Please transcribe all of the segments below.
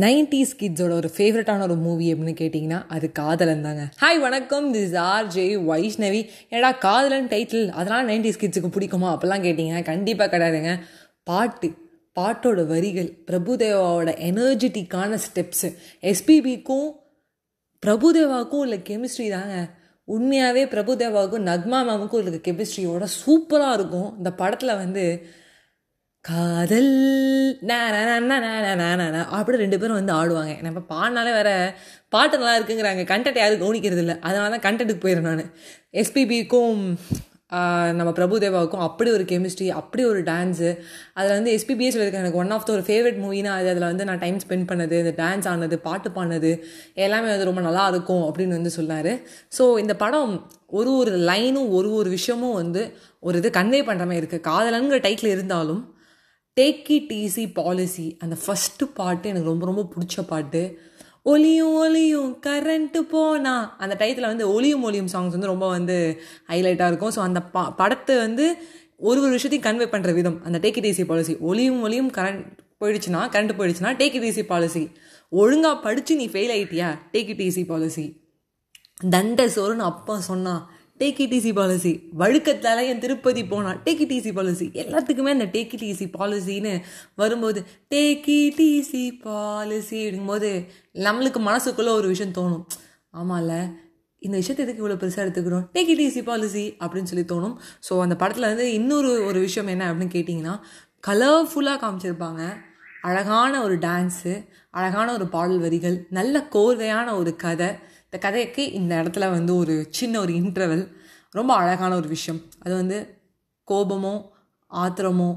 Nineties கிட்ஸோட ஒரு ஃபேவரட்டான ஒரு மூவி அப்படின்னு கேட்டிங்கன்னா அது காதலன் தாங்க ஹாய் வணக்கம் திஸ் ஆர் ஜே வைஷ்ணவி ஏடா காதலன் டைட்டில் அதனால் நைன்டிஸ் கிட்ஸுக்கு பிடிக்குமா? அப்போல்லாம் கேட்டிங்கன்னா கண்டிப்பாக கிடையாதுங்க. பாட்டு. பாட்டோட வரிகள் பிரபுதேவாவோட எனர்ஜெட்டிக்கான ஸ்டெப்ஸு எஸ்பிபிக்கும் பிரபுதேவாவுக்கும் உள்ள கெமிஸ்ட்ரி தாங்க. உண்மையாகவே பிரபுதேவாவுக்கும் நக்மா மேமுக்கும் உள்ள கெமிஸ்ட்ரியோட சூப்பராக இருக்கும். இந்த படத்தில் வந்து காதல். அப்படி ரெண்டு பேரும் வந்து ஆடுவாங்க. நம்ம பாடினாலே வேற பாட்டு நல்லா இருக்குங்கிறாங்க. கண்டென்ட் யாரும் கவனிக்கிறது இல்லை அதனால தான் கண்டென்ட்டுக்கு போயிடுறேன் நான். எஸ்பிபிக்கும் நம்ம பிரபுதேவாவுக்கும் அப்படி ஒரு கெமிஸ்ட்ரி அப்படி ஒரு டான்ஸு அதில் வந்து எஸ்பிபிஎஸ் இருக்கு எனக்கு ஒன் ஆஃப் த ஒரு ஃபேவரட் மூவினா அது. அதில் வந்து நான் டைம் ஸ்பெண்ட் பண்ணது இந்த டான்ஸ் ஆனது பாட்டு பாடினது எல்லாமே வந்து ரொம்ப நல்லா இருக்கும் அப்படின்னு வந்து சொன்னார். ஸோ இந்த படம் ஒரு ஒரு லைனும் ஒரு ஒரு விஷயமும் வந்து ஒரு இது கன்வே பண்ணுற மாதிரி இருக்குது காதலனுங்கிற டைட்டில் இருந்தாலும் டேக் இட் ஈஸி பாலிசி அந்த ஃபஸ்ட்டு பாட்டு எனக்கு ரொம்ப ரொம்ப பிடிச்ச பாட்டு ஒலியும் ஒலியும் கரண்ட்டு போனா. அந்த டயத்தில் வந்து ஒலியும் ஒலியும் சாங்ஸ் வந்து ரொம்ப வந்து ஹைலைட்டாக இருக்கும். ஸோ அந்த பா படத்தை வந்து ஒரு ஒரு விஷயத்தையும் கன்வே பண்ணுற விதம். அந்த டேக் இட் ஈஸி பாலிசி ஒலியும் ஒலியும் கரண்ட் போயிடுச்சுன்னா கரண்ட் போயிடுச்சுன்னா டேக் இட் ஈஸி பாலிசி ஒழுங்காக படித்து நீ ஃபெயில் ஆகிட்டியா டேக் இட் ஈஸி பாலிசி தண்ட சோறுன்னு அப்பா சொன்னா டேக் இட் ஈஸி பாலிசி வழுக்கத்தால் என் திருப்பதி போனால் டேக் இட் ஈஸி பாலிசி எல்லாத்துக்குமே அந்த டேக் இட் ஈஸி பாலிசின்னு வரும்போது டேக் இட் ஈஸி பாலிசி அப்படிங்கும்போது நம்மளுக்கு மனசுக்குள்ளே ஒரு விஷயம் தோணும். ஆமாம்ல இந்த விஷயத்தை எதுக்கு இவ்வளோ பெருசாக எடுத்துக்கிறோம்? டேக் இட் ஈஸி பாலிசி அப்படின்னு சொல்லி தோணும். ஸோ அந்த படத்தில் வந்து இன்னொரு ஒரு விஷயம் என்ன அப்படின்னு கேட்டிங்கன்னா கலர்ஃபுல்லாக காமிச்சிருப்பாங்க. அழகான ஒரு டான்ஸு அழகான ஒரு பாடல் வரிகள் நல்ல கோர்வையான ஒரு கதை இந்த கதைக்கு இந்த இடத்துல வந்து ஒரு சின்ன ஒரு இன்டர்வல் ரொம்ப அழகான ஒரு விஷயம். அது வந்து கோபமோ ஆத்திரமோ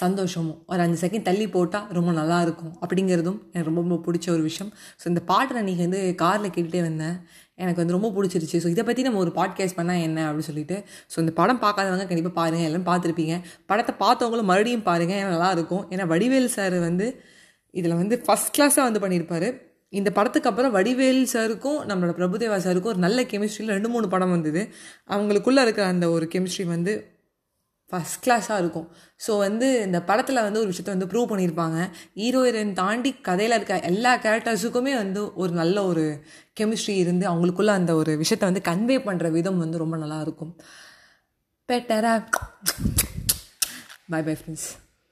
சந்தோஷமோ ஒரு அஞ்சு செகண்ட் தள்ளி போட்டால் ரொம்ப நல்லாயிருக்கும் அப்படிங்கிறதும் எனக்கு ரொம்ப ரொம்ப பிடிச்ச ஒரு விஷயம். ஸோ இந்த பாட்டை நான் நீங்கள் வந்து காரில் கேட்டுகிட்டே வந்தேன். எனக்கு வந்து ரொம்ப பிடிச்சிருச்சு. ஸோ இதை பற்றி நம்ம ஒரு பாட்காஸ்ட் பண்ணால் என்ன அப்படின்னு சொல்லிட்டு ஸோ இந்த படம் பார்க்காதவங்க கண்டிப்பாக பாருங்கள் எல்லாம் பார்த்துருப்பீங்க. படத்தை பார்த்தவங்களும் மறுபடியும் பாருங்கள் நல்லாயிருக்கும் ஏன்னா வடிவேல் சார் வந்து இதில் வந்து ஃபஸ்ட் கிளாஸாக வந்து பண்ணியிருப்பார். இந்த படத்துக்கு அப்புறம் வடிவேல் சாருக்கும் நம்மளோட பிரபுதேவா சாருக்கும் ஒரு நல்ல கெமிஸ்ட்ரியில் ரெண்டு மூணு படம் வந்தது. அவங்களுக்குள்ளே இருக்கிற அந்த ஒரு கெமிஸ்ட்ரி வந்து ஃபஸ்ட் கிளாஸாக இருக்கும். ஸோ வந்து இந்த படத்தில் வந்து ஒரு விஷயத்த வந்து ப்ரூவ் பண்ணியிருப்பாங்க. ஹீரோ ஹீரோயின் தாண்டி கதையில் இருக்க எல்லா கேரக்டர்ஸுக்குமே வந்து ஒரு நல்ல ஒரு கெமிஸ்ட்ரி இருந்து அவங்களுக்குள்ள அந்த ஒரு விஷயத்த வந்து கன்வே பண்ணுற விதம் வந்து ரொம்ப நல்லா இருக்கும். பெட்டரா பை பை ஃப்ரெண்ட்ஸ்